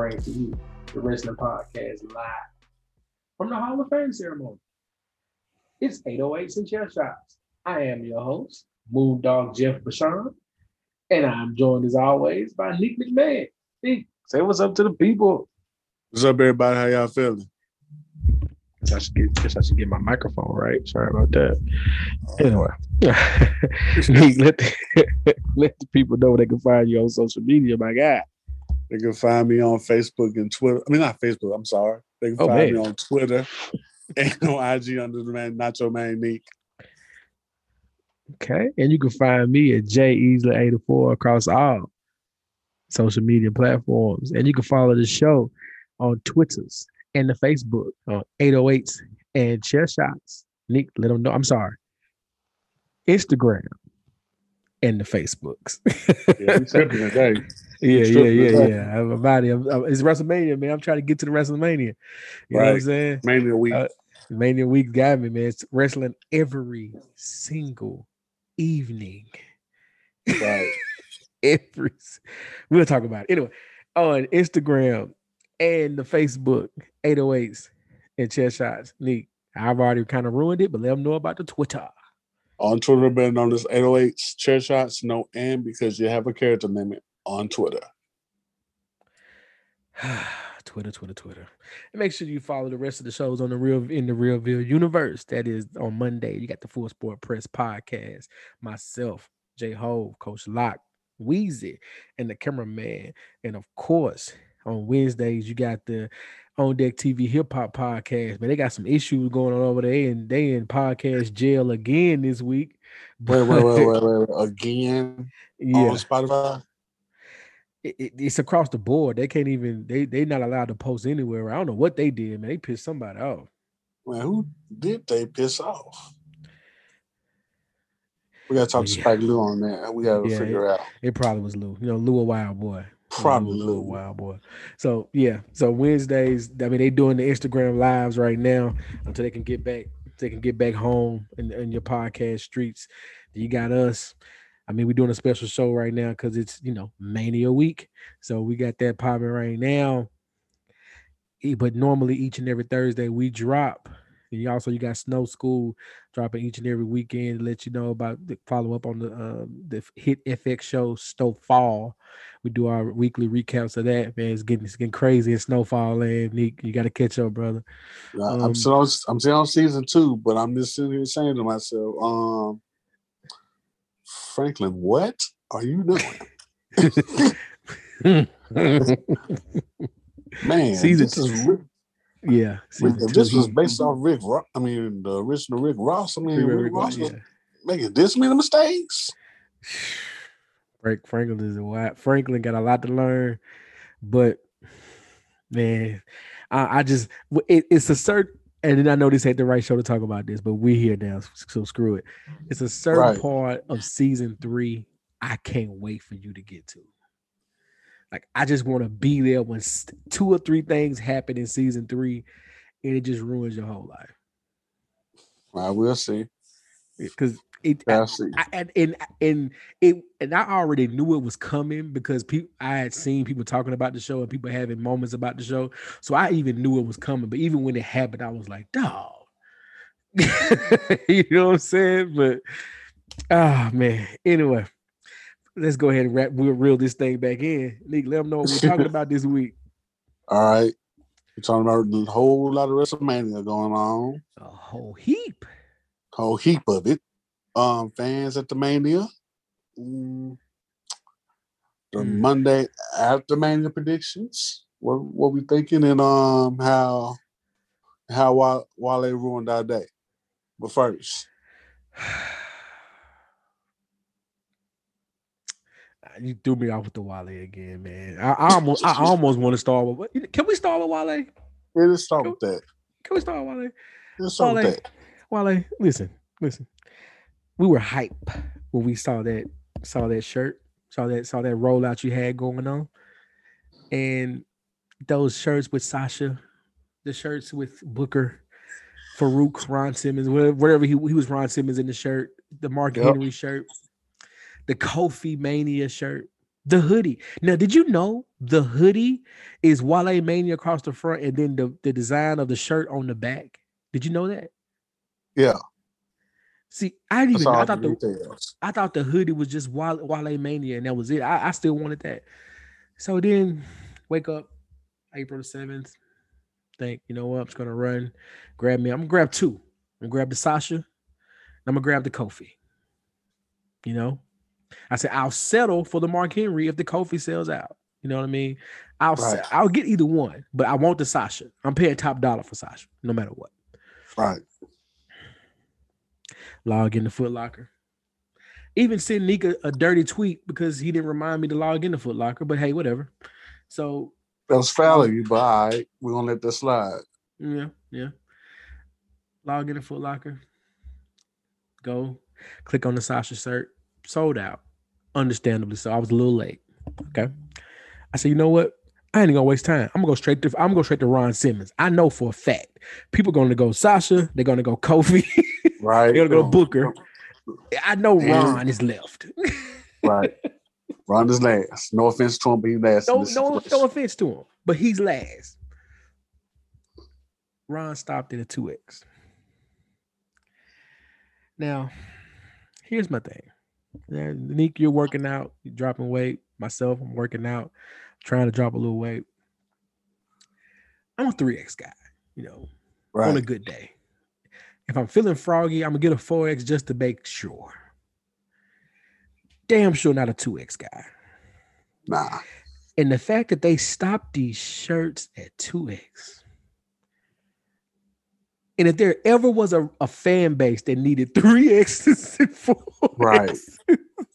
bring to you the Wrestling Podcast live from the Hall of Fame ceremony. It's 808s and chair shots. I am your host, Moon Dog Jeff Bashan, and I'm joined as always by Nick McMahon. Nick, say what's up to the people. What's up, everybody? How y'all feeling? Guess I should get guess I should get my microphone right. Sorry about that. Anyway, let the, let the people know where they can find you on social media. My God, They can find me on Facebook and Twitter. I mean, not Facebook. I'm sorry. They can Oh, find man. me on Twitter and on IG under the man Nacho Man Nick. okay, and you can find me at J Easley eighty four across all social media platforms, and you can follow the show on Twitters and the Facebook uh, on 808s and Chair Shots. Nick, let them know. I'm sorry. Instagram and the Facebooks. Yeah, we tripping today. Yeah, yeah, yeah, yeah. I'm about it. I'm- I'm- it's WrestleMania, man. I'm trying to get to the WrestleMania. You know what I'm saying? Mainly a week. Uh, Mania week got me, man. It's wrestling every single evening. right. Every we'll talk about it. Anyway, on Instagram and the Facebook 808s and chair shots. Neat. I've already kind of ruined it, but let them know about the Twitter. On Twitter, been known as 808s, chair shots, no and because you have a character limit on Twitter. Twitter, Twitter, Twitter. And make sure you follow the rest of the shows on the real in the Realville universe. That is on Monday. You got the Full Sport Press podcast. Myself, J Ho, Coach Lock, Wheezy, and the cameraman. And of course, on Wednesdays, you got the On Deck TV Hip Hop podcast. Man, they got some issues going on over there, and they in podcast jail again this week. Wait, wait, wait, wait, wait, wait. Again yeah. on Spotify. It, it- it's across the board. They can't even they they not allowed to post anywhere. I don't know what they did, man. They pissed somebody off. Well, who did they piss off? We gotta talk to Spike Lee on that. We gotta Yeah, figure out. It probably was Lou. You know, Lou a wild boy. Probably Lou, a wild boy. So yeah. So Wednesdays, I mean, they doing the Instagram lives right now until they can get back. They can get back home in, in your podcast streets. You got us. I mean, we're doing a special show right now because it's you know Mania week. So we got that popping right now. But normally each and every Thursday we drop. And you also you got Snow School dropping each and every weekend to let you know about the follow up on the um, the hit FX show Snowfall. We do our weekly recaps of that. Man, it's getting it's getting crazy in Snowfall land. Nick, you got to catch up, brother. Yeah, Um, I'm still I'm still on season two, but I'm just sitting here saying to myself, um, Franklin, what are you doing? Man, Season this is yeah, if this was based off Rick Ross. I mean, the original Rick Ross. I mean, Rick- Rick, Rick- Ross yeah. making this many mistakes. Frank Franklin is a wild. Franklin got a lot to learn, but man, I, I just it, it's a certain. And then I know this ain't the right show to talk about this, but we're here now, so screw it. It's a certain Right. part of season three I can't wait for you to get to. Like I just want to be there when two or three things happen in season three, and it just ruins your whole life. I will see. Because it. I, and and and it and I already knew it was coming because people I had seen people talking about the show and people having moments about the show, so I even knew it was coming. But even when it happened, I was like, "Dog," you know what I'm saying? But ah man. Anyway, let's go ahead and wrap. We'll reel this thing back in. Nick, let them know what we're talking about this week. All right. We're talking about a whole lot of WrestleMania going on. A whole heap. whole heap of it. Um, fans at the Mania. Mm, the Mm. Monday after Mania predictions. What what we thinking and um how how Wa- Wale ruined our day. But first, You threw me off with the Wale again, man. I, I almost, I almost want to start with. Can we start with Wale? Yeah, let's start with that. Can we start with Wale? Let's start Wale, with that. Wale, listen, listen. We were hype when we saw that, saw that shirt, saw that, saw that rollout you had going on, and those shirts with Sasha, the shirts with Booker, Farooq, Ron Simmons, whatever, whatever he, he was Ron Simmons in the shirt, the Mark Yep. Henry shirt. the Kofi Mania shirt, the hoodie. Now, did you know the hoodie is Wale Mania across the front and then the, the design of the shirt on the back? Did you know that? Yeah. See, I didn't That's even. I thought the details. I thought the hoodie was just Wale, Wale Mania and that was it. I, I still wanted that. So then, wake up, April the seventh. Think you know what? I'm just gonna run, grab me. I'm gonna grab two. I'm gonna grab the Sasha. and I'm gonna grab the Kofi. You know, I said I'll settle for the Mark Henry if the Kofi sells out. You know what I mean? I'll Right. I'll get either one, but I want the Sasha. I'm paying top dollar for Sasha, no matter what. Right. Log in the Foot Locker. Even send Nick a, a dirty tweet because he didn't remind me to log in the Foot Locker. But hey, whatever. So That was foul of you, but all right, we're gonna let that slide. yeah, yeah. Log in the Foot Locker. Go click on the Sasha shirt. Sold out. Understandably so. I was a little late. Okay. I said, you know what? I ain't gonna waste time. I'm gonna go straight to I'm gonna go straight to Ron Simmons. I know for a fact people gonna go Sasha, they're gonna go Kofi, Right. You're gonna go Booker. I know Ron is left. Right. Ron is last. No offense to him, but he's last. no, no, no offense to him, but he's last. Ron stopped at a 2X. Now, here's my thing. Yeah, Nick, you're working out, you're dropping weight. Myself, I'm working out, trying to drop a little weight. I'm a 3X guy, you know, on a good day. If I'm feeling froggy, I'm gonna get a 4X just to make sure. Damn sure not a 2X guy. Nah. And the fact that they stopped these shirts at 2X. And if there ever was a, a fan base that needed 3X and 4X, Right.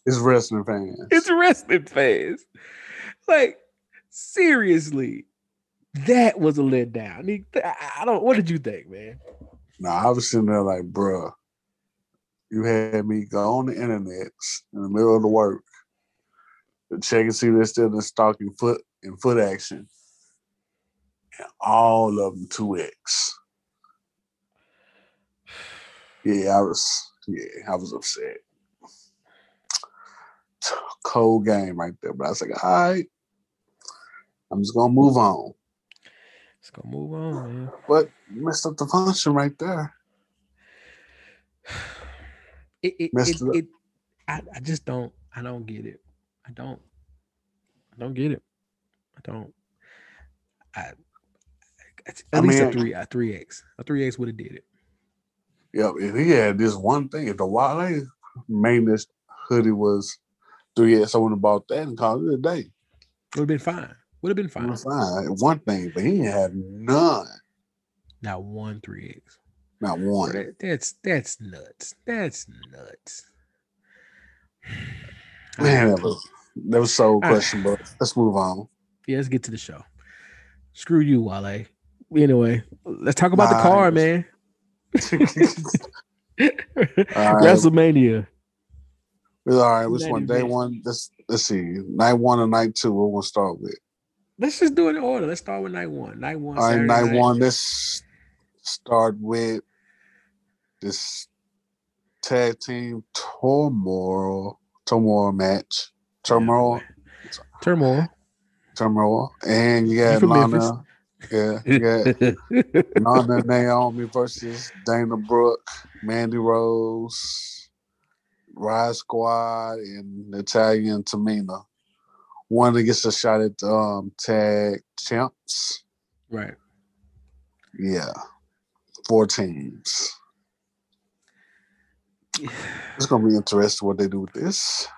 It's wrestling fans. it's wrestling fans. Like, seriously, that was a letdown. I don't, what did you think, man? Nah, I was sitting there like, bruh, you had me go on the internet in the middle of the work to check and see they're still in stock in foot in foot action. And all of them 2X. Yeah, I was yeah, I was upset. Cold game right there. But I was like, all right. I'm just gonna move on. Let's go move on, man. But you messed up the function right there. It, it, it, it it I, I just don't, I don't get it. I don't, I don't get it. I don't. I, at I least a three, a three X, a three X would have did it. Yep, if he had this one thing, if the Wale this hoodie was three X, I would have bought that and called it a day. It would have been fine. Would have been fine. fine. One thing, but he ain't had none. Not one three eggs. Not one. That, that's that's nuts. That's nuts. Man, that was that was so questionable. Let's move on. Yeah, let's get to the show. Screw you, Wale. Anyway, let's talk about the car, man. right. WrestleMania. All right, which one? Day one. Let's let's see. Night one and night two. What we'll start with. Let's just do it in order. Let's start with night one. Night one. All right, Saturday night one. Let's start with this tag team turmoil turmoil match. Turmoil, Turmoil. turmoil, and you got Lana. Yeah, you got Lana Naomi versus Dana Brooke, Mandy Rose, Riott Squad, and Natalya Tamina. One that gets a shot at um, tag champs. right. Yeah, four teams. It's gonna be interesting what they do with this.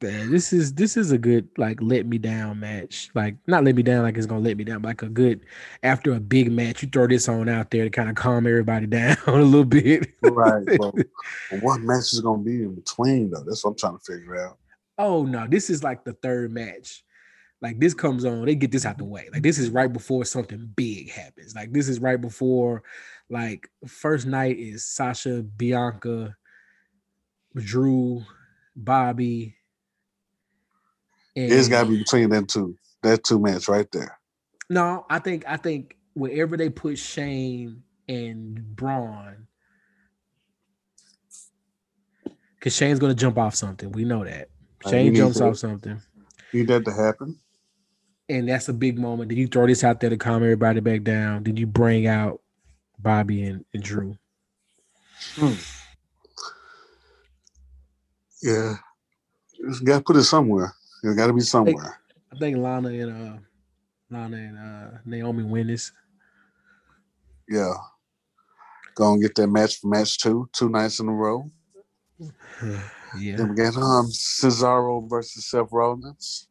Man, this is this is a good like let me down match. Like not let me down like it's gonna let me down, like a good after a big match, you throw this on out there to kind of calm everybody down a little bit. Right. but what match is gonna be in between though? That's what I'm trying to figure out. Oh no, this is like the third match. Like this comes on, they get this out the mm-hmm. way. Like this is right before something big happens. Like this is right before, like first night is Sasha, Bianca, Drew, Bobby. And It's gotta be between them two. That two match right there. no, I think I think wherever they put Shane and Braun, because Shane's gonna jump off something. We know that. Shane jumps off something, Need that to happen. and that's a big moment. Did you throw this out there to calm everybody back down? Did you bring out Bobby and, and Drew? Yeah. You got to put it somewhere. It got to be somewhere. I think Lana and uh Lana and uh Naomi win this. Yeah. Go and get that match for match two, two nights in a row. Yeah. Then we got um Cesaro versus Seth Rollins.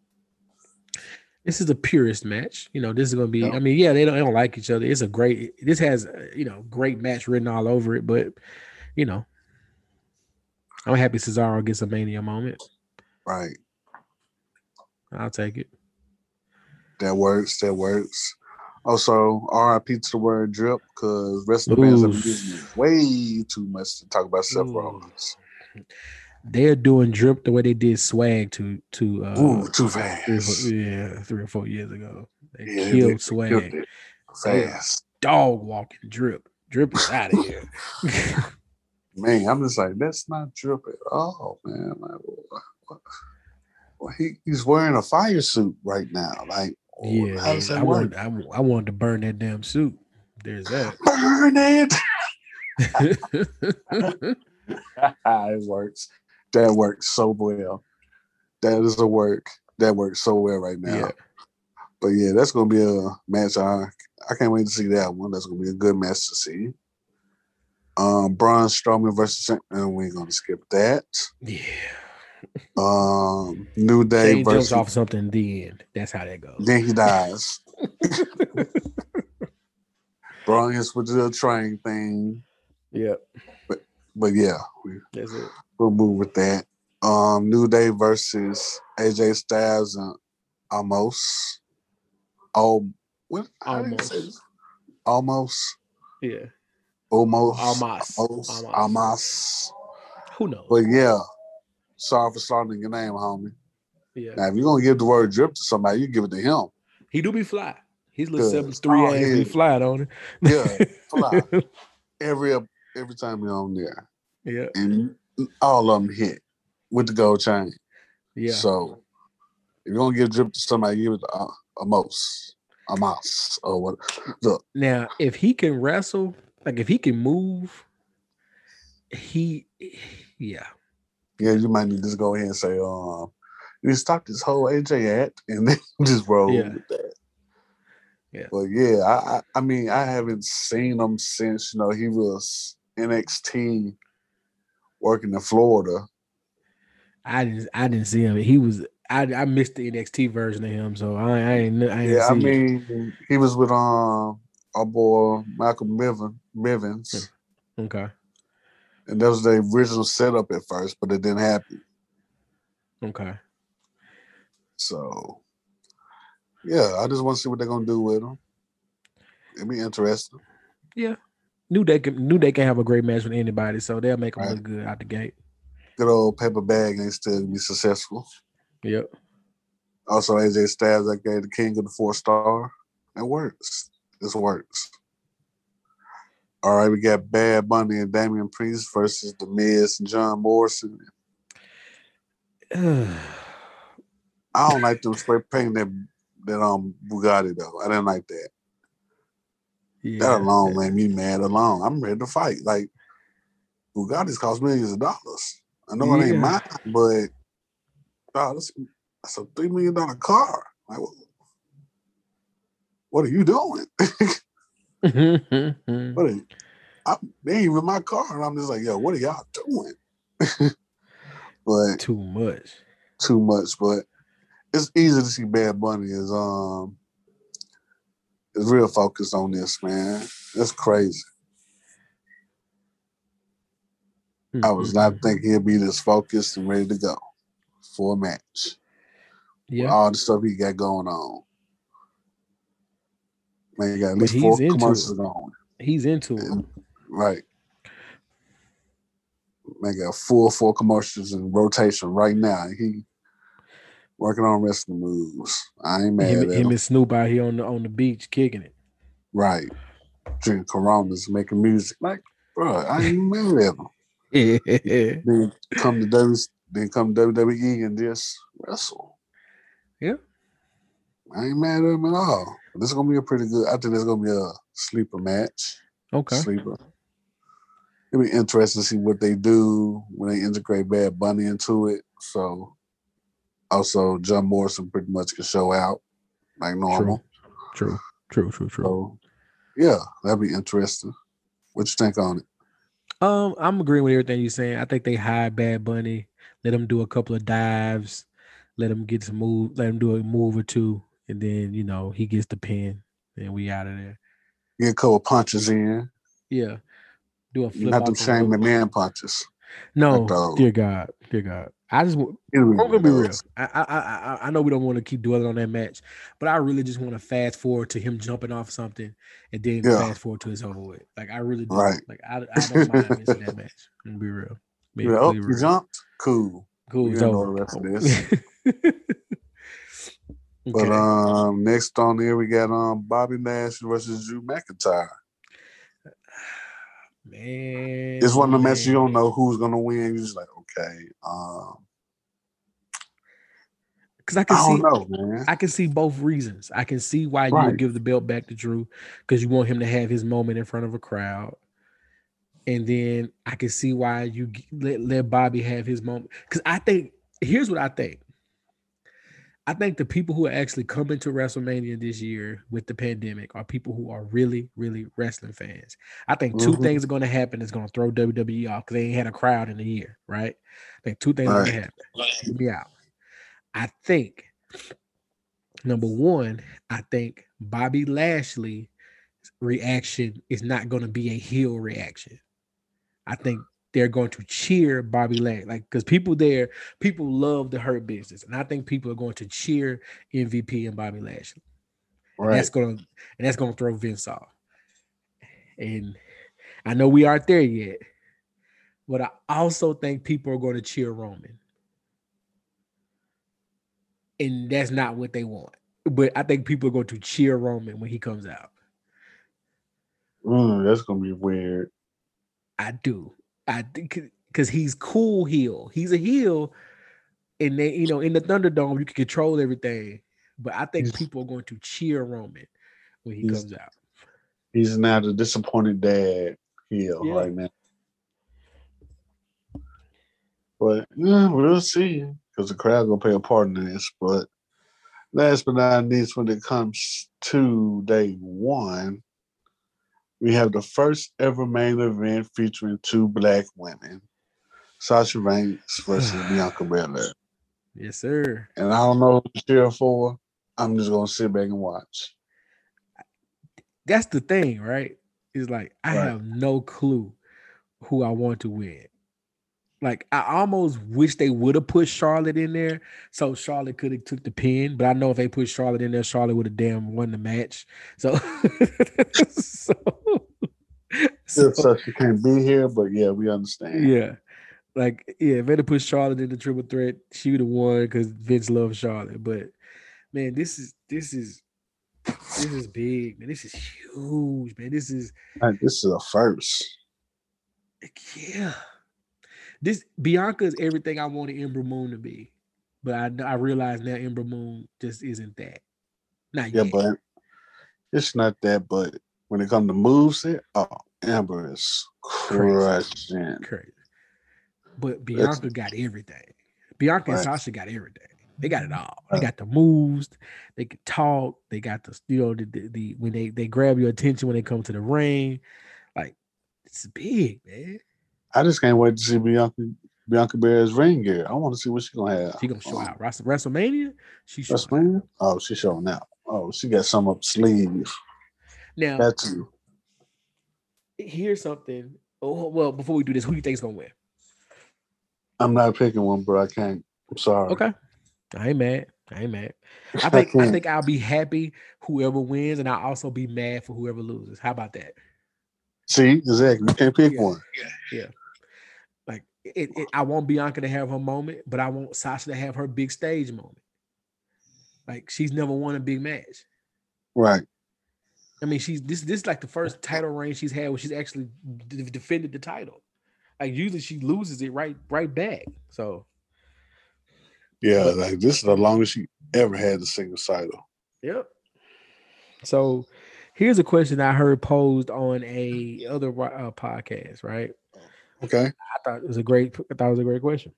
This is the purest match. You know, this is gonna be. Yeah. I mean, yeah, they don't, they don't like each other. It's a great. This has uh, you know great match written all over it. But you know, I'm happy Cesaro gets a mania moment. Right. I'll take it. That works. That works. Also, RIP to the word drip because rest of the bands have been Ooh. using it way too much to talk about Seth. Rollins. They're doing drip the way they did swag to to uh, Ooh, too three fast. four, yeah three or four years ago. They Yeah, killed they swag. killed Fast. Dog walking drip. Drip is out of here. Man, I'm just like, that's not drip at all, man. Like, what, what, well, he, he's wearing a fire suit right now. Like, yeah, how does I that work? wanted, I, I wanted to burn that damn suit. There's that. Burn it. it works. That works so well. That is a work. That works so well right now. Yeah. But yeah, that's gonna be a match. I I can't wait to see that one. That's gonna be a good match to see. Um, Braun Strowman versus and we ain't gonna skip that. yeah. Um, New Day Shane jumps off something in the end. That's how that goes. then he dies. Braun hits with the train thing, Yep. but yeah, we, That's it. We'll move with that. Um, New Day versus AJ Styles and Almost. Oh, what? how do you say Almost. Almost. Yeah. Almost. Almas. Almost. Almost. Who knows? But yeah, sorry for starting your name, homie. yeah. Now, if you're gonna give the word drip to somebody, you give it to him. He do be fly. He's little seven three Oh, be yeah. fly, don't it? Yeah, fly. Every every time you're on there, yeah. and all of them hit with the gold chain. Yeah. So if you're gonna give drip to somebody, give it to uh, a most, a mouse, or what? Look, Now, if he can wrestle, like if he can move, he, yeah, yeah, you might need to just go ahead and say, um, you stop this whole AJ act, and then just roll Yeah. with that. Yeah. But yeah, I, I I mean I haven't seen him since you know he was NXT working in Florida. I didn't, I didn't see him. He was, I, I missed the NXT version of him, so I, I ain't, I ain't Yeah, I see it. mean he was with um our boy Michael Miven, Mivens, Okay, and that was the original setup at first, but it didn't happen. okay, So yeah, I just want to see what they're gonna do with him. It'd be interesting. New Day can, New Day can have a great match with anybody, so they'll make them Right. look good out the gate. Good old paper bag ain't still be successful. Yep. Also, AJ Styles, I gave the king of the four star. It works. This works. All right, we got Bad Bunny and Damian Priest versus The Miz and John Morrison. I don't like them spray painting that that um Bugatti though. I didn't like that. Yeah. That alone made me mad alone. I'm ready to fight. Like Bugattis cost millions of dollars. I know it ain't mine, but that's, that's a three million dollar car. Like, what, what are you doing? what are you, I, they ain't even my car, and I'm just like, yo, what are y'all doing? but Too much. too much. But it's easy to see Bad Bunny is um is real focused on this, man. That's crazy. I was not Mhm. thinking he'd be this focused and ready to go for a match. Yeah. all the stuff he got going on. Man, you got at But least four he's into commercials it. going. He's into it. And- right. Man got full four commercials in rotation right now. He working on wrestling moves. I ain't mad Him, at him him. and Snoop out here on the on the beach kicking it. Right. Drinking Coronas, making music. Like, bro, I ain't mad at him. Yeah. Then come to W then come WWE and just wrestle. Yeah. I ain't mad at him at all. This is gonna be a pretty good. I think it's gonna be a sleeper match. Okay. Sleeper. It'll be interesting to see what they do when they integrate Bad Bunny into it. So, also John Morrison pretty much can show out like normal. True. True. True. True. true. So, yeah, that'd be interesting. What you think on it? Um, I'm agreeing with everything you're saying. I think they hide Bad Bunny, let him do a couple of dives, let him get some move, let him do a move or two, and then you know he gets the pin, and we out of there. Get a couple punches in. Yeah, do a flip. Not them off the Shane rope. McMahon punches. No, dear God, dear God. I just want. It'll be I'm gonna be real. I, I I I- know we don't want to keep dwelling on that match, but I really just want to fast forward to him jumping off something, and then Yeah. fast forward to his over with. Like I really do. Right. Like I, I don't mind missing that match. I'm gonna be real. Be know, oh, real. jumped? Cool. Cool. You know the rest of this. But um, next on there we got um Bobby Nash versus Drew McIntyre. Man, It's one of the matches you don't know who's gonna win. You're just like, okay. Um, Cause I I can don't see, know, man. I can see both reasons. I can see why you would give the belt back to Drew because you want him to have his moment in front of a crowd, and then I can see why you let, let Bobby have his moment. Because I think here's what I think. I think the people who are actually coming to WrestleMania this year with the pandemic are people who are really, really wrestling fans. I think 2 Mhm. things are going to happen that's going to throw WWE off because they ain't had a crowd in a year, right? I think two things are going to happen. Me out. I think number one, I think Bobby Lashley's reaction is not going to be a heel reaction. I think they're going to cheer Bobby Lashley, like because people there, people love the hurt business, and I think people are going to cheer MVP and Bobby Lashley. And That's gonna and that's gonna throw Vince off. And I know we aren't there yet, but I also think people are going to cheer Roman. And that's not what they want. But I think people are going to cheer Roman when he comes out. Mm, that's gonna be weird. I do. I think because he's cool heel. He's a heel, and they, you know, in the Thunderdome, you can control everything. But I think He's- people are going to cheer Roman when he comes out. He's now the disappointed dad heel Yeah. right now. But yeah, we'll see because the crowd gonna play a part in this. But last but not least, when it comes to day one, we have the first ever main event featuring two black women, Sasha Banks versus Bianca Belair. Yes, sir. And I don't know who to cheer for. I'm just gonna sit back and watch. That's the thing, right? Is like I Right. have no clue who I want to win. Like I almost wish they would have put Charlotte in there so Charlotte could have took the pin, but I know if they put Charlotte in there, Charlotte would have damn won the match. So, so, so If Sasha can't be here, but yeah, we understand. yeah, like yeah, if they'd put Charlotte in the triple threat, she would have won because Vince loves Charlotte. But man, this is this is this is big, man. This is huge, man. This is Like, this is a first. yeah. This Bianca is everything I wanted Ember Moon to be, but I I realize now Ember Moon just isn't that. Not Yeah, yet. but it's not that. But when it comes to moves, it oh, Ember is crushing. crazy. But Bianca got everything. Bianca and Sasha got everything. They got it all. They got the moves. They can talk. They got the you know the, the, the when they they grab your attention when they come to the ring. Like it's big, man. I just can't wait to see Bianca Bianca Bear's ring gear. I want to see what she's gonna have. She gonna show on. out. Wrestle- WrestleMania. She showing out. WrestleMania? Oh, she's showing out. Oh, she got some up sleeve. Now Got to. here's something. Oh well, before we do this, who do you think is gonna win? I'm not picking one, bro. I can't. I'm sorry. Okay. I ain't mad. I ain't mad. I think I can't. think I'll be happy whoever wins, and I'll also be mad for whoever loses. How about that? See, exactly. You can't pick one. Yeah. one. Like it, it, I want Bianca to have her moment, but I want Sasha to have her big stage moment. Like she's never won a big match. Right. I mean, she's this this is like the first title reign she's had where she's actually d- defended the title. Like usually she loses it right right back. So Yeah, like this is the longest she ever had to single a title. Yep. So here's a question I heard posed on a other uh, podcast, right? Okay. I thought it was a great I thought it was a great question.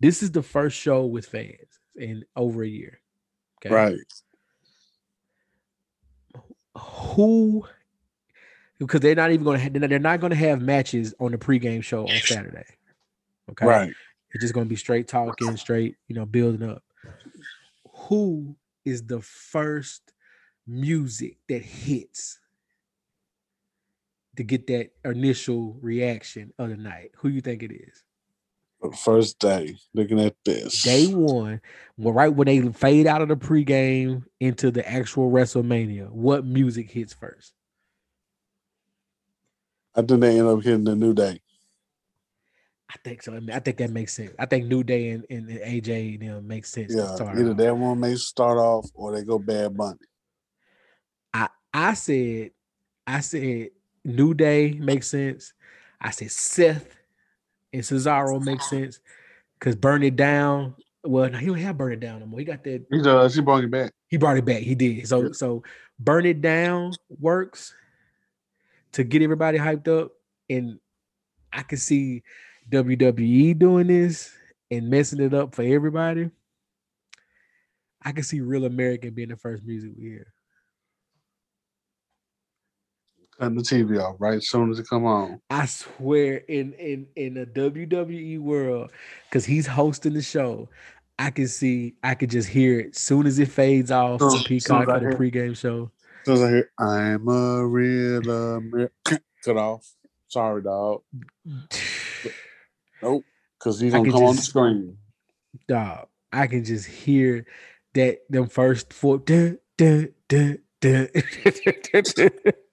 This is the first show with fans in over a year. Okay. Right. Who because they're not even going to they're not going to have matches on the pregame show on Saturday. Okay. Right. It's just going to be straight talking, straight, you know, building up. Who is the first music that hits to get that initial reaction of the night? Who you think it is? First day, looking at this. Day one, well, right when they fade out of the pregame into the actual WrestleMania, what music hits first? I think they end up hitting the New Day. I think so. I, mean, I think that makes sense. I think New Day and, and AJ you know, makes sense. Yeah, either off. that one may start off or they go Bad Bunny. I I said, I said New Day makes sense. I said Seth and Cesaro makes sense because Burn It Down. Well, no, he don't have Burn It Down no more. He got that. He does. He brought it back. He brought it back. He did. So yeah. so Burn It Down works to get everybody hyped up, and I can see WWE doing this and messing it up for everybody. I can see Real American being the first music we hear. Cutting the TV off right as soon as it come on. I swear, in in in the WWE world, because he's hosting the show, I can see, I could just hear it soon as it fades off so, Peacock for the pregame show. Soon as I hear, I'm a real American, cut off. Sorry, dog. nope, because he's gonna come just, on the screen. Dog, I can just hear that them first four. Duh, duh, duh, duh.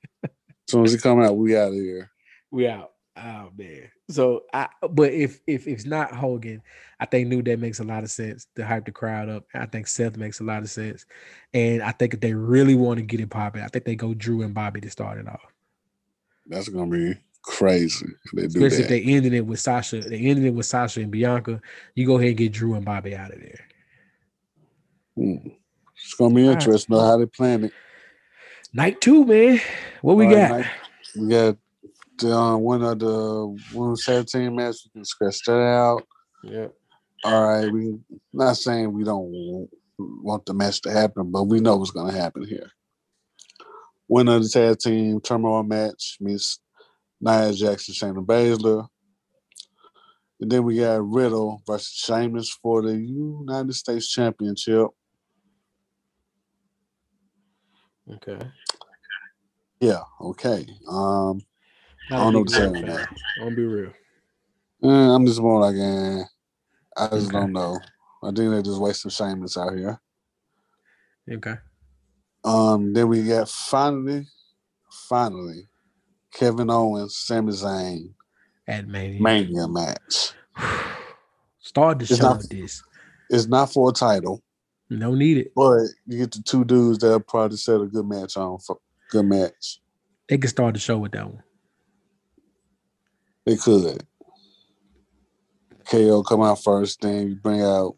As soon as he come out, we out of here. We out. Oh man. So I but if if it's not Hogan, I think New Day makes a lot of sense to hype the crowd up. I think Seth makes a lot of sense. And I think if they really want to get it popping, I think they go Drew and Bobby to start it off. That's gonna be crazy if they do Especially that. if they ended it with Sasha. They ended it with Sasha and Bianca. You go ahead and get Drew and Bobby out of there. Hmm. It's gonna be interesting right. how they plan it. Night two, man. What we got? Night, we got uh, one of the women's tag team match. We can scratch that out. Yeah. All right. We not saying we don't want the match to happen, but we know what's going to happen here. Winner of the tag team turmoil match meets Nia Jackson, Shayna Baszler. And then we got Riddle versus Sheamus for the United States Championship. Okay. Yeah, okay. Um, I don't know what to say on that. I'll be real. Uh, I'm just more like, eh, I just okay. don't know. I think they're just wasting Sheamus out here. Okay. Um, then we got finally, finally, Kevin Owens, Sami Zayn at Mania, Mania match. Start the it's show not, with this. It's not for a title. No need it. But you get the two dudes that probably set a good match on for good match. They could start the show with that one. They could. KO come out first, then you bring out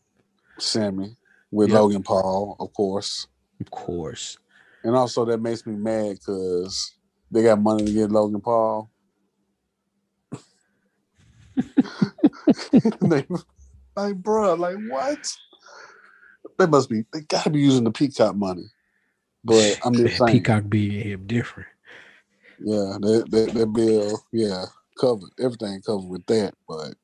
Sami with yep. Logan Paul, of course. Of course. And also that makes me mad because they got money to get Logan Paul. they, like, bro, like what? They must be. They gotta be using the Peacock money. But I'm just saying. Peacock being him different. Yeah, that that, that bill, yeah, covered everything covered with that. But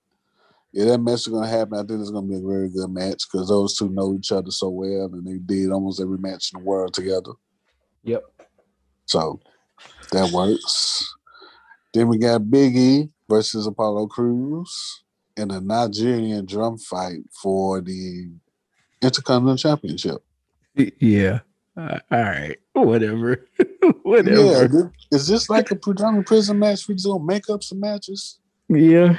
yeah, that match is gonna happen. I think it's gonna be a very good match because those two know each other so well, and they did almost every match in the world together. Yep. So that works. Then we got Big E versus Apollo Crews in a Nigerian drum fight for the Intercontinental Championship. Yeah. Uh, all right. Whatever. Whatever. Yeah. Is this like a predominant prison match? We just gonna make up some matches? Yeah.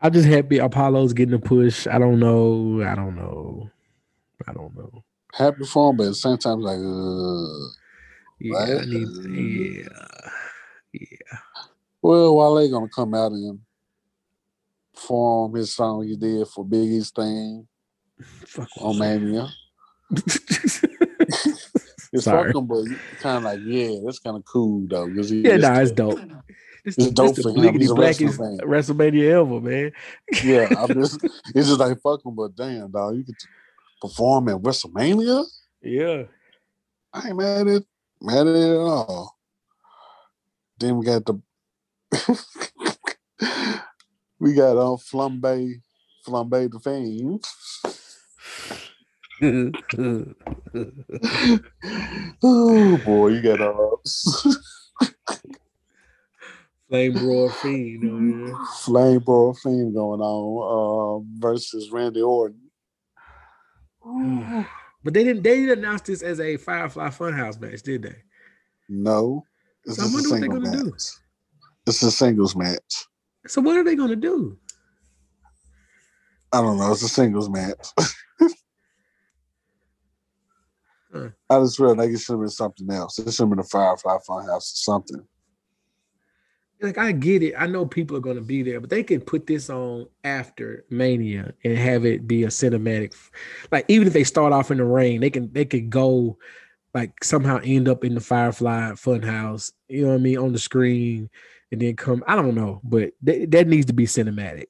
I'm just happy Apollo's getting a push. I don't know. I don't know. I don't know. Happy for him, but at the same time, like, uh, yeah, right? Need, yeah, yeah. Well, Wale gonna come out and perform his song he did for Big E's thing Fuck on Mania. It's Sorry. fucking, but kind of like, yeah, that's kind of cool though. Yeah, nah, it's dope. This, It's dope for him. He's a blackest. WrestleMania ever, man. Yeah, I'm just, it's just like fucking, but damn, dog, you could perform at WrestleMania. Yeah. I ain't mad at mad at it at all. Then we got the we got on flambe flambe the fame. Oh boy, you got uh Flame Broad Fiend. Oh, flame bro fame going on uh versus Randy Orton. But they didn't they didn't announce this as a Firefly Funhouse match, did they? No, it's So I wonder what they're gonna do. It's a singles match. So what are they gonna do? I don't know. It's a singles match. I just realized like it should have been something else. It should have been a Firefly Funhouse or something. Like I get it. I know people are gonna be there, but they can put this on after Mania and have it be a cinematic. Like even if they start off in the rain, they can they could go like somehow end up in the Firefly Funhouse. You know what I mean on the screen, and then come. I don't know, but th- that needs to be cinematic.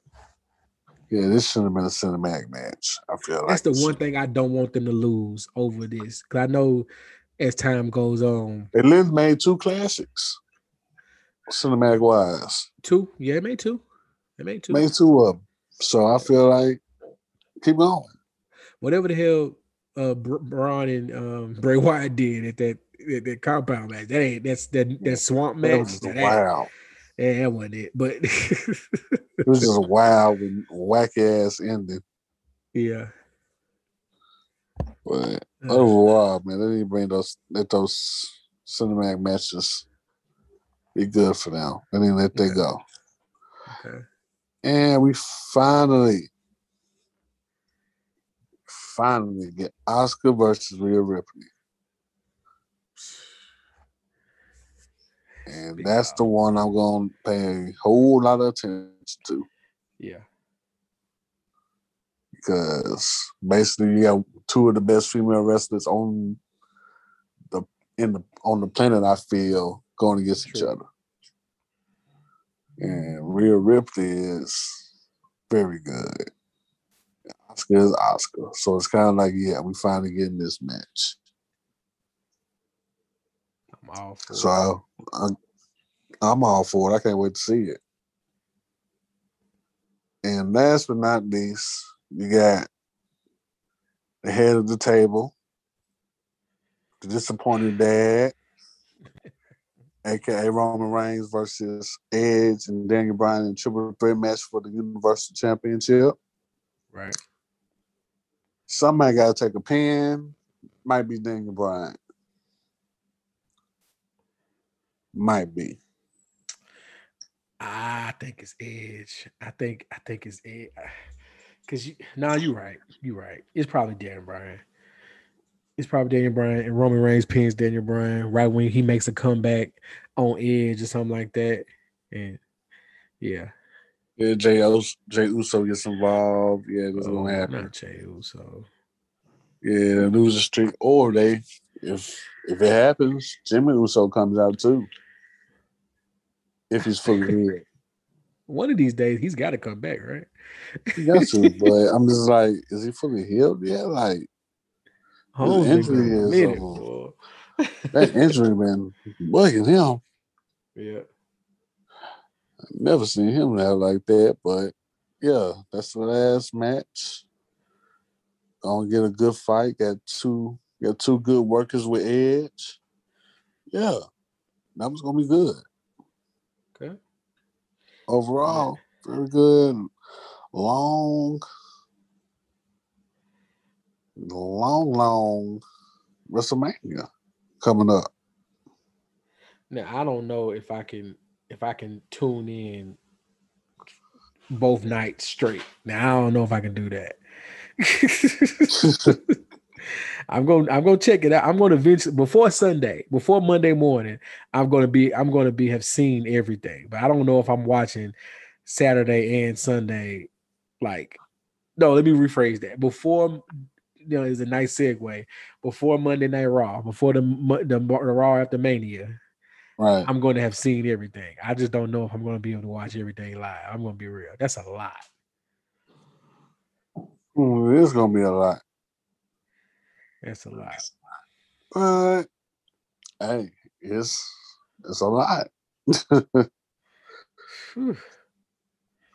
Yeah, this should have been a cinematic match. I feel like That's the one thing I don't want them to lose over this because I know as time goes on, They Lynn made two classics, cinematic wise. two, yeah, it made two, it made two. Made two of them. So I feel like keep going. whatever the hell uh Br- Braun and um Bray Wyatt did at that at that compound match. That ain't that's that that swamp That match. That, ain't- wild. Yeah, that wasn't it. But It was just a wild and whack ass ending. yeah. But Uh, overall, man, they need to bring those let those cinematic matches be good for now. They need to let that Okay. go. okay. And we finally, finally get Asuka versus Rhea Ripley. And Big that's the one I'm going to pay a whole lot of attention to Yeah. because basically you have two of the best female wrestlers on the in the on the planet. I feel going against each other, and Rhea Ripley is very good. Asuka is Asuka, so it's kind of like yeah, we finally getting this match. All for So it. I, I, I'm all for it. I can't wait to see it. And last but not least, you got the head of the table, the disappointed dad, aka Roman Reigns versus Edge and Daniel Bryan in triple threat match for the Universal Championship. Right. Somebody got to take a pin. Might be Daniel Bryan. Might be. I think it's Edge. I think I think it's Edge. Cause now you nah, you right. You right. It's probably Daniel Bryan. It's probably Daniel Bryan and Roman Reigns pins Daniel Bryan right when he makes a comeback on Edge or something like that. And yeah, Yeah, Jay, Us- Jey Uso gets involved. Yeah, it's Oh, gonna happen. Not Jey Uso. Yeah, lose the streak, or they, if if it happens, Jimmy Uso comes out too. If he's fully healed, One of these days he's got to come back, right? he got to. But I'm just like, is he fully healed? Yeah, like Holmes been injury is, minute, that injury been bugging him. Yeah. Never seen him out like that. But yeah, that's the last match. Gonna get a good fight. Got two, got two good workers with Edge. Yeah, that was gonna be good. Okay. overall, very good. Long, long, long WrestleMania coming up. Now I don't know if I can if I can tune in both nights straight. Now I don't know if I can do that. I'm going I'm going to check it out. I'm going to eventually before Sunday, before Monday morning, I'm going to be I'm going to be have seen everything. But I don't know if I'm watching Saturday and Sunday. Like, no, let me rephrase that. Before, you know, is a nice segue. Before Monday Night Raw, before the the, the Raw after Mania, right? I'm going to have seen everything. I just don't know if I'm going to be able to watch everything live. I'm going to be real. That's a lot. Mm, it is going to be a lot. That's a lot. But hey, it's it's a lot.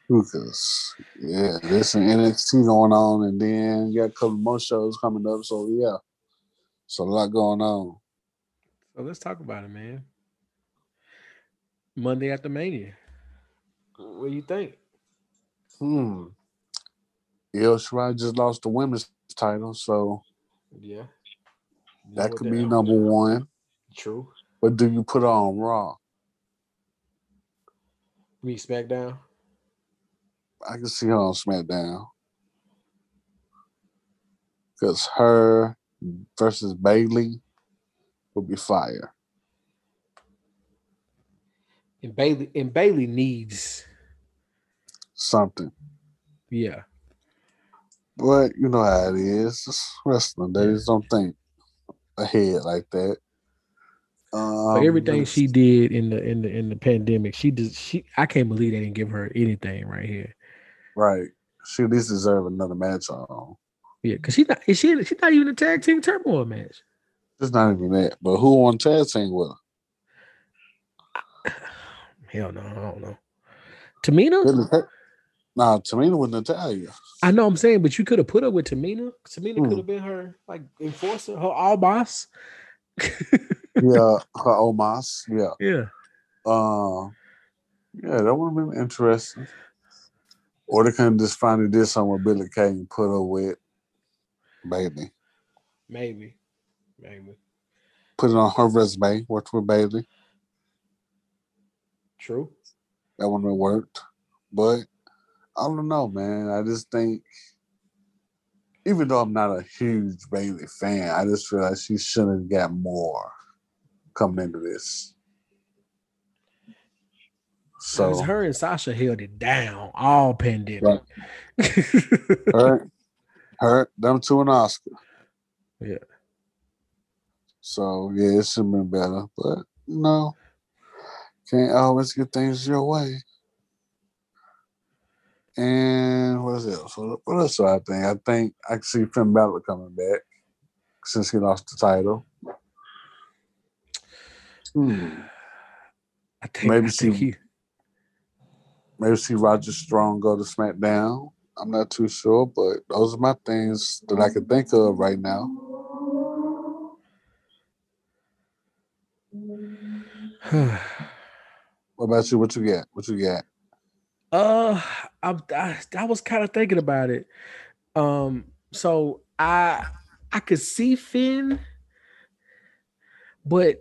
Because yeah, there's an NXT going on, and then you got a couple more shows coming up. So yeah, it's a lot going on. So let's talk about it, man. Monday after Mania. What do you think? Hmm. Io Shirai just lost the women's title, so yeah, that could be number one. True. But do you put on Raw? Me SmackDown. I can see her on SmackDown. Because her versus Bayley would be fire. And Bayley and Bayley needs something. Yeah. But you know how it is. It's wrestling. They just don't think ahead like that. Um, everything she did in the in the in the pandemic, she does she I can't believe they didn't give her anything right here. Right. She at least deserve another match on. Yeah, because she's not is she she's not even a tag team turmoil match. It's not even that. But who on tag team with her? Hell no, I don't know. Tamina? Nah, Tamina with Natalya. I know I'm saying, but you could have put her with Tamina. Tamina hmm. could have been her like enforcer, her all boss. yeah, her Omos. Yeah. Yeah. Uh, yeah, that would have been interesting. Or they could just finally did something with Billie Kay and put her with Bayley. Maybe. Maybe. Put it on her resume, worked with Bayley. True. That wouldn't have worked. But I don't know, man. I just think even though I'm not a huge Bayley fan, I just feel like she should have got more coming into this. So her and Sasha held it down all pandemic. Right. her, her, them two and Asuka. Yeah. So yeah, it should have been better, but no, can't always get things your way. And what is it? So what else do I think? I think I can see Finn Balor coming back since he lost the title. Hmm. I think maybe I see he... maybe see Roger Strong go to SmackDown. I'm not too sure, but those are my things that I can think of right now. what about you? What you got? What you got? Uh, I, I, I was kind of thinking about it. Um, so I I could see Finn, but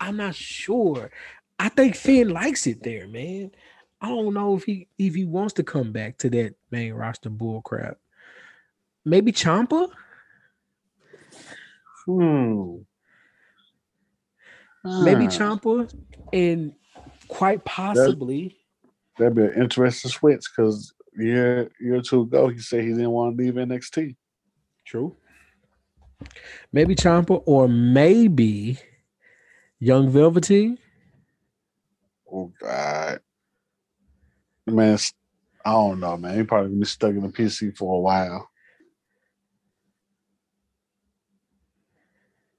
I'm not sure. I think Finn likes it there, man. I don't know if he if he wants to come back to that main roster bull crap. Maybe Ciampa. Hmm. Maybe Ciampa, and quite possibly that'd be an interesting switch because year year or two ago he said he didn't want to leave NXT. True. Maybe Ciampa or maybe Young Velveteen. Oh God, man, I don't know, man. He probably gonna be stuck in the PC for a while.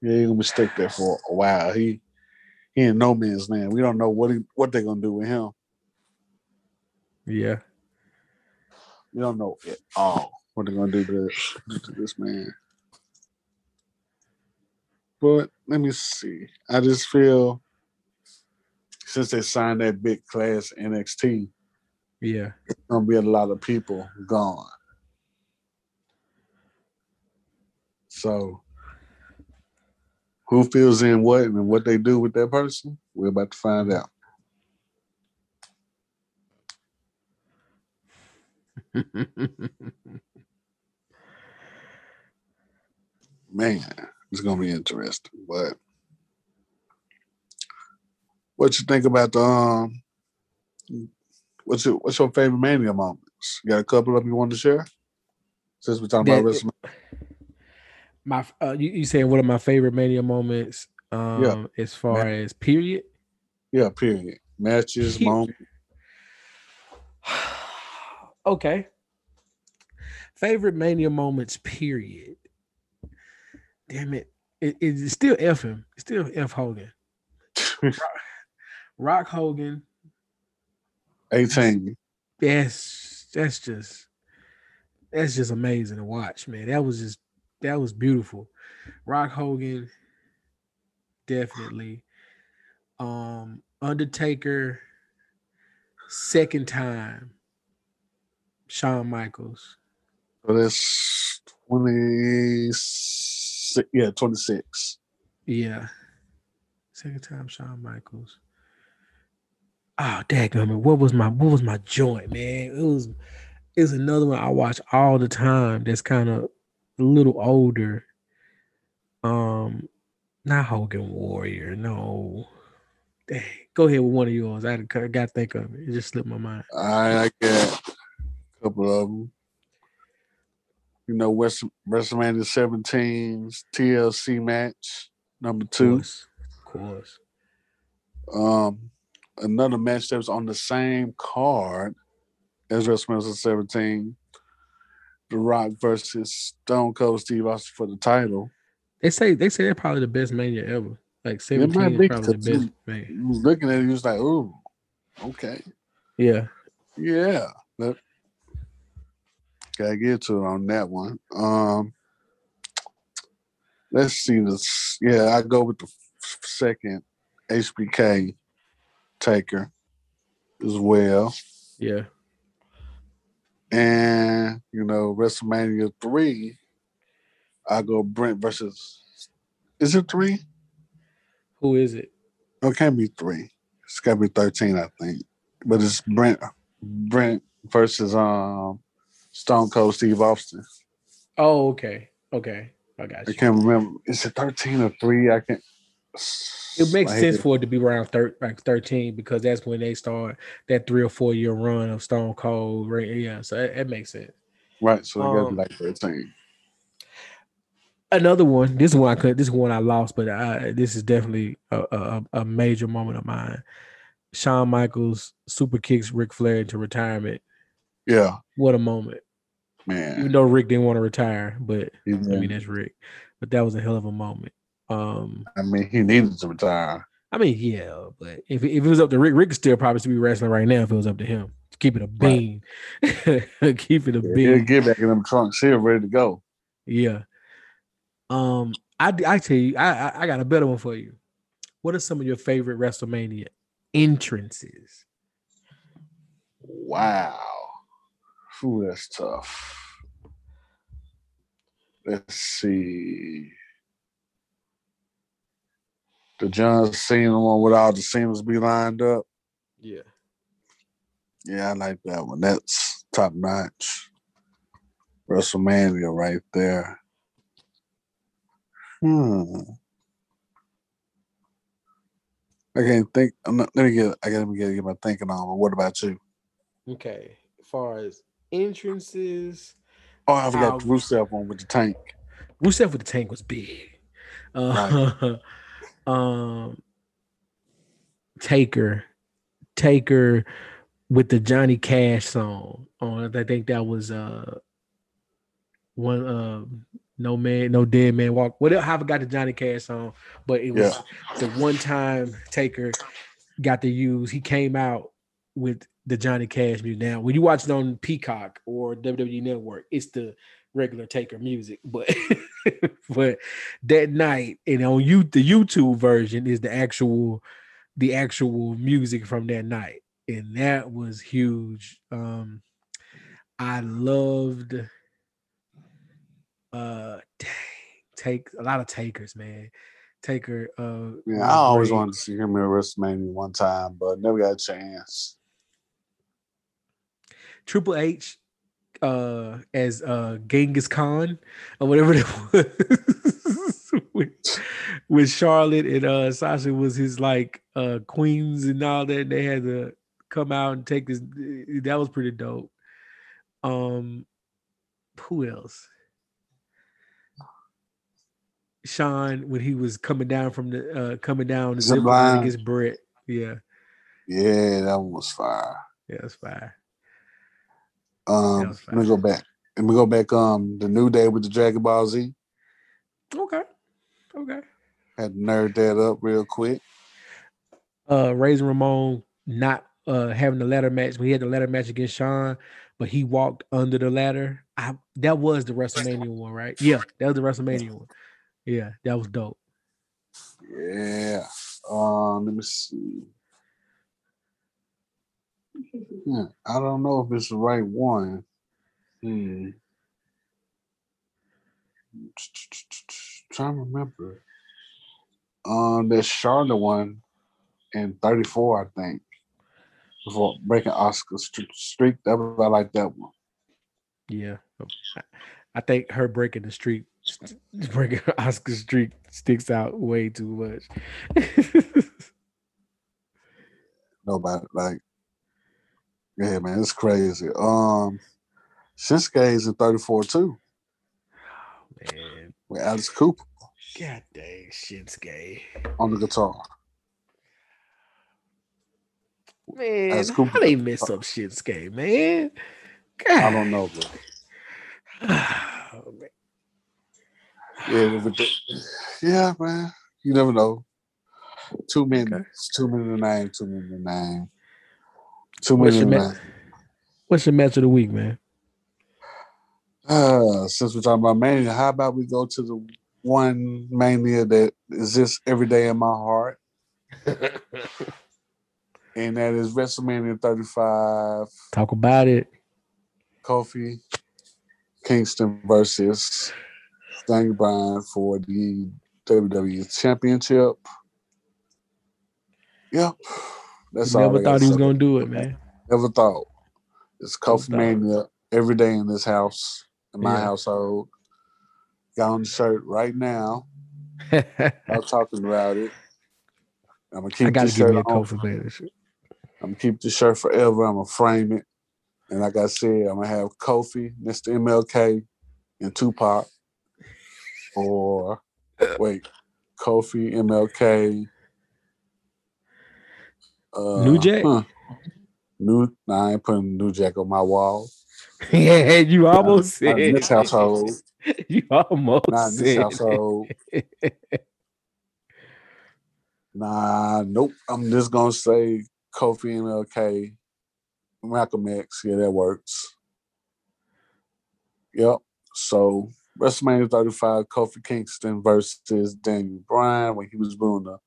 Yeah, he gonna be stuck there for a while. He he in no man's land. We don't know what he what they're gonna do with him. Yeah. We don't know at all what they're gonna do to, to this man. But let me see. I just feel since they signed that big class NXT, yeah, it's gonna be a lot of people gone. So who fills in what and what they do with that person, we're about to find out. Man, it's gonna be interesting. But what you think about the um what's your what's your favorite mania moments? You got a couple of them you want to share? Since we're talking about That- WrestleMania. My uh, you, you saying one of my favorite mania moments? Um, as far Man. as period. Yeah, period. Matches, He- moments. okay. Favorite mania moments. Period. Damn it! it it's still F him. It's still F Hogan. Rock Hogan. 18. Yes, that's just that's just amazing to watch, man. That was just that was beautiful. Rock Hogan, definitely. Um, Undertaker, second time. Shawn Michaels. So that's 26. Yeah, 26. Yeah. Second time Shawn Michaels. Oh, dadgummit. What was my what was my joint, man? It was it was another one I watch all the time that's kind of a little older. Um not Hogan Warrior, no. Dang. Go ahead with one of yours. I got to think of it. It just slipped my mind. I, I got couple of them. You know, West, WrestleMania 17's TLC match, number Of two. course. Of course. Um, another match that was on the same card as WrestleMania 17, The Rock versus Stone Cold Steve Austin for the title. They say they say they're probably the best mania ever. Like might 17 be, is probably the best mania. Looking at it, you was like, "Ooh, okay, Yeah. yeah." Gotta get to it on that one. Um, let's see this. Yeah, I go with the second HBK taker as well. Yeah. And you know, WrestleMania three, I go Bret versus. Is it three? Who is it? No, it can't be three. It's got to be thirteen, I think. But it's Bret, Bret versus um Stone Cold Steve Austin. Oh, okay. Okay. I got you. I can't remember. Is it thirteen or three? I can't. It makes sense to- for it to be around thir- like 13 because that's when they start that three or four year run of Stone Cold. Right? Yeah. So it, it makes sense. right. So it got to um, be like thirteen. Another one. This one I could. This one I lost, but I, this is definitely a, a, a major moment of mine. Shawn Michaels super kicks Ric Flair into retirement. Yeah, What a moment! Even though Ric didn't want to retire, but He I mean that's Ric. But that was a hell of a moment. Um, I mean, he needed to retire. I mean, yeah, but if, if it was up to Ric, Ric could still probably be wrestling right now if it was up to him. Keep it a bean. Keep it a He'll get back in them trunks here, ready to go. Yeah. Um, I I tell you, I, I I got a better one for you. What are some of your favorite WrestleMania entrances? Wow. Ooh, that's tough. Let's see. The John Cena one with all the Cenas be lined up. Yeah. Yeah, I like that one. That's top notch. WrestleMania right there. Hmm. I can't think. I'm not, let me get. I gotta get, get my thinking on. But what about you? Okay. As far as entrances, Oh, I forgot I'll- the Rusev one with the tank. Rusev with the tank was big. Uh, um, Taker, Taker with the Johnny Cash song. On I think that was uh one uh no man, no dead man walk. What I forgot the Johnny Cash song, but it was the one time Taker got to use. He came out with the Johnny Cash music. Now, when you watch it on Peacock or WWE Network, it's the regular Taker music, but but that night and on you the YouTube version is the actual the actual music from that night, and that was huge. Um, I loved uh dang, take a lot of takers, man. Taker uh Yeah, I always great. wanted to see him at WrestleMania one time, but never got a chance. Triple H uh as uh Genghis Khan or whatever it was with, with Charlotte and uh Sasha was his like uh queens and all that. They had to come out and take this. That was pretty dope. Um, who else? Shawn when he was coming down from the uh coming down the Zip line against Bret. Yeah, Yeah, that one was fire. yeah, that's fine. Um, let me go back. Let me go back. Um, the new day with the Dragon Ball Z. Okay, okay. Had to nerd that up real quick. uh Razor Ramon not uh having the ladder match. We had the ladder match against Shawn, but he walked under the ladder. I that was the WrestleMania one, right? Yeah, that was the WrestleMania one. Yeah, that was dope. Yeah. Um, let me see. Yeah, I don't know if it's the right one. Hmm. Trying to remember. Um, there's Charlotte one in 34, I think. Before breaking Asuka's streak. That was I like that one. Yeah. I- think her breaking the streak breaking Oscar streak sticks out way too much. Nobody like yeah, man, it's crazy. Um Shinsuke's in 34 too Man, with Alice Cooper god dang Shinsuke. on the guitar. Man, how Cooper. they mess up Shinsuke, man? God. I don't know, bro. Oh, man. Yeah, but the- yeah, man. You never know. Too many, Okay. too many to name, too many to name. Too What's many your, ma- what's your match of the week, man? Uh, since we're talking about mania, how about we go to the one mania that exists every day in my heart, and that is WrestleMania 35, Talk about it. Kofi Kingston versus Daniel Bryan for the WWE Championship. Yep, that's all. Never I thought he was gonna do it, man. Never thought. It's Kofi thought. Mania every day in this house, in my Yeah. household. Got on the shirt right now. I'm talking about it. I'm gonna keep I gotta this give shirt me a on. Kofi man. I'm gonna keep the shirt forever. I'm gonna frame it. And like I said, I'm gonna have Kofi, Mr. MLK, and Tupac. Or wait, Kofi, MLK. Uh, New Jack? huh. New nah, I ain't putting New Jack on my wall. yeah, you almost Not said in this household. You almost Not in this said household. Nah, nope. I'm just gonna say Kofi and LK, Malcolm X. Yeah, that works. Yep. So WrestleMania 35, Kofi Kingston versus Daniel Bryan when he was doing the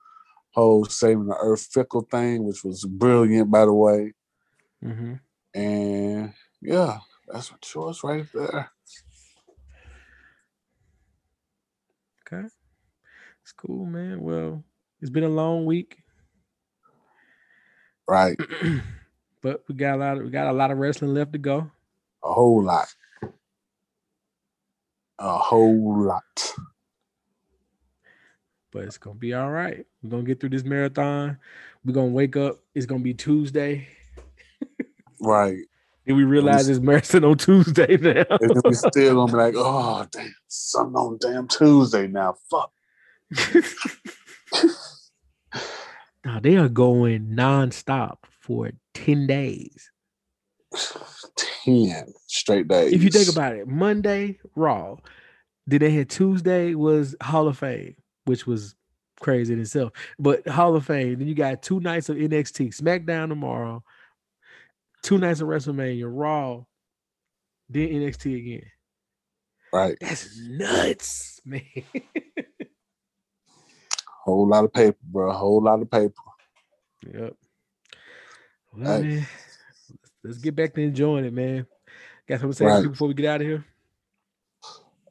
whole saving the earth fickle thing, which was brilliant, by the way. hmm And yeah, that's my choice right there. Okay. It's cool, man. Well, it's been a long week, Right. but we got a lot of we got a lot of wrestling left to go. A whole lot. A whole lot. But it's gonna be all right. We're gonna get through this marathon. We're gonna wake up. It's gonna be Tuesday. Right. And we realize it's marathon on Tuesday now. And we still gonna be like, oh damn, something on damn Tuesday now. Fuck. now they are going nonstop for 10 days. Ten straight days. If you think about it, Monday, Raw. Then they had Tuesday was Hall of Fame, which was crazy in itself. But Hall of Fame, then you got two nights of NXT, SmackDown tomorrow, two nights of WrestleMania, Raw, then NXT again. right, That's nuts, man. whole lot of paper, bro. Whole lot of paper. Yep. Well, Hey. man, let's get back to enjoying it, man. Got something to say Right. before we get out of here?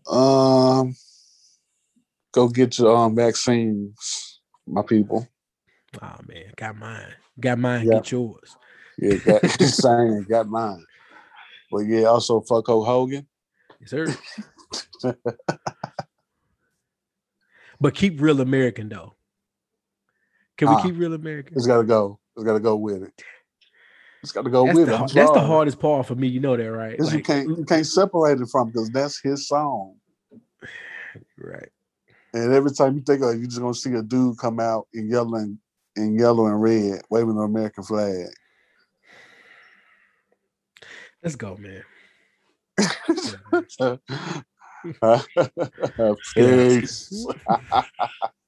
Um, go get your um vaccines, my people. Oh man, got mine. Got mine. Get yours. Yeah, got saying got mine. But yeah, also fuck Hulk Hogan. Yes, sir. but keep real American though. Can we Ah. keep real American? It's gotta go. It's gotta go with it. It's got to go That's, with the, it. I'm that's the hardest part for me. You know that, right? 'Cause you can't you can't separate it from because that's his song. right. And every time you think of it, you're just gonna see a dude come out in yellow and in yellow and red, waving the American flag. Let's go, man. Peace.